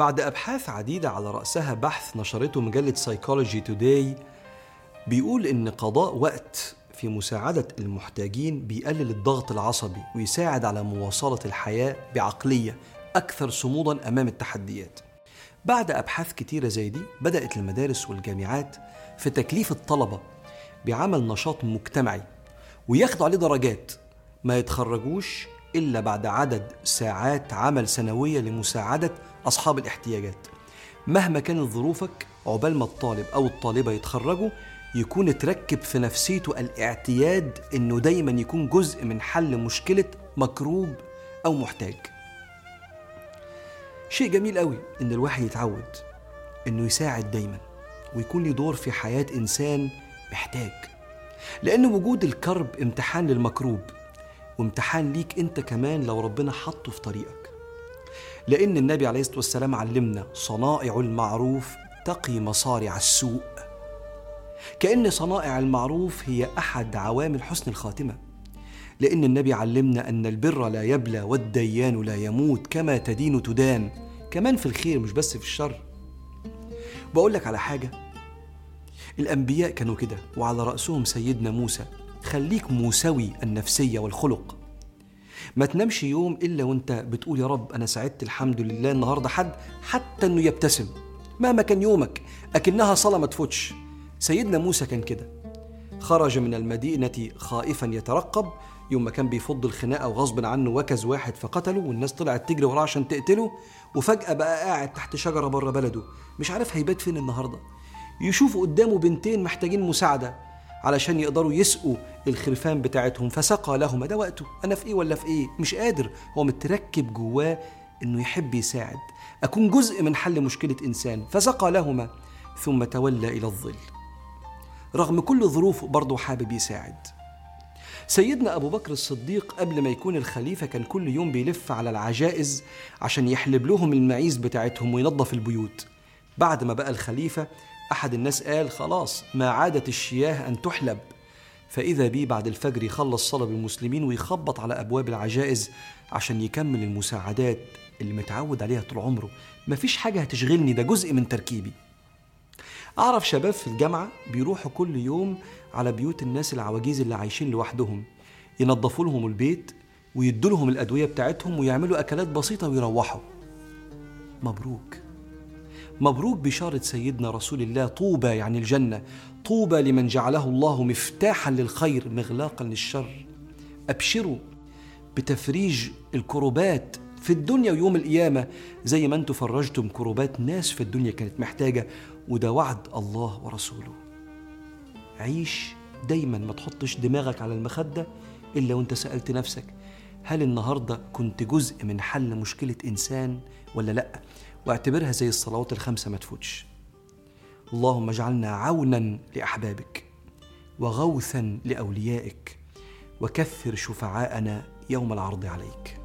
بعد أبحاث عديدة على رأسها بحث نشرته مجلة سايكولوجي توداي بيقول إن قضاء وقت في مساعدة المحتاجين بيقلل الضغط العصبي ويساعد على مواصلة الحياة بعقلية أكثر صمودا أمام التحديات. بعد أبحاث كتيرة زي دي بدأت المدارس والجامعات في تكليف الطلبة بعمل نشاط مجتمعي وياخدوا عليه درجات ما يتخرجوش إلا بعد عدد ساعات عمل سنوية لمساعدة أصحاب الاحتياجات. مهما كانت ظروفك عقبال ما الطالب أو الطالبة يتخرجوا يكون اتركب في نفسيته الاعتياد إنه دايما يكون جزء من حل مشكلة مكروب أو محتاج. شيء جميل قوي إن الواحد يتعود إنه يساعد دايما ويكون له دور في حياة إنسان محتاج. لأن وجود الكرب امتحان للمكروب وامتحان ليك انت كمان لو ربنا حطه في طريقك. لأن النبي عليه الصلاة والسلام علمنا صنائع المعروف تقي مصارع السوء. كأن صنائع المعروف هي أحد عوامل حسن الخاتمة. لأن النبي علمنا أن البر لا يبلى والديان لا يموت كما تدين تدان. كمان في الخير مش بس في الشر. بقول لك على حاجة الأنبياء كانوا كده وعلى رأسهم سيدنا موسى. خليك موسوي النفسية والخلق. ما تنامش يوم إلا وأنت بتقول يا رب أنا سعدت الحمد لله النهاردة حد حتى أنه يبتسم. مهما كان يومك أكنها صلاة ما تفوتش. سيدنا موسى كان كده. خرج من المدينة خائفا يترقب. يوم ما كان بيفض الخناقة وغصب عنه وكز واحد فقتله والناس طلعت تجري وراه عشان تقتله. وفجأة بقى قاعد تحت شجرة بره بلده. مش عارف هيبات فين النهاردة. يشوف قدامه بنتين محتاجين مساعدة. علشان يقدروا يسقوا الخرفان بتاعتهم. فسقى لهما ده وقته. أنا في إيه ولا في إيه؟ مش قادر. هو متركب جواه إنه يحب يساعد. أكون جزء من حل مشكلة إنسان. فسقى لهما. ثم تولى إلى الظل. رغم كل ظروفه برضه حابب يساعد. سيدنا أبو بكر الصديق قبل ما يكون الخليفة كان كل يوم بيلف على العجائز عشان يحلب لهم المعيز بتاعتهم وينظف البيوت. بعد ما بقى الخليفة أحد الناس قال خلاص ما عادت الشياه أن تحلب. فإذا بيه بعد الفجر يخلص صلاة بالمسلمين ويخبط على أبواب العجائز عشان يكمل المساعدات اللي متعود عليها طول عمره. مفيش حاجة هتشغلني ده جزء من تركيبي. أعرف شباب في الجامعة بيروحوا كل يوم على بيوت الناس العواجيز اللي عايشين لوحدهم. ينظفوا لهم البيت ويدوا لهم الأدوية بتاعتهم ويعملوا أكلات بسيطة ويروحوا. مبروك. مبروك بشارة سيدنا رسول الله طوبى يعني الجنة. طوبى لمن جعله الله مفتاحا للخير مغلاقا للشر. أبشروا بتفريج الكروبات في الدنيا ويوم القيامة. زي ما أنتم فرجتم كروبات ناس في الدنيا كانت محتاجة وده وعد الله ورسوله. عيش دايما ما تحطش دماغك على المخدة إلا وانت سألت نفسك هل النهاردة كنت جزء من حل مشكلة إنسان ولا لأ؟ واعتبرها زي الصلوات الخمسة ما تفوتش. اللهم اجعلنا عونا لأحبابك وغوثا لأوليائك وكثر شفعاءنا يوم العرض عليك.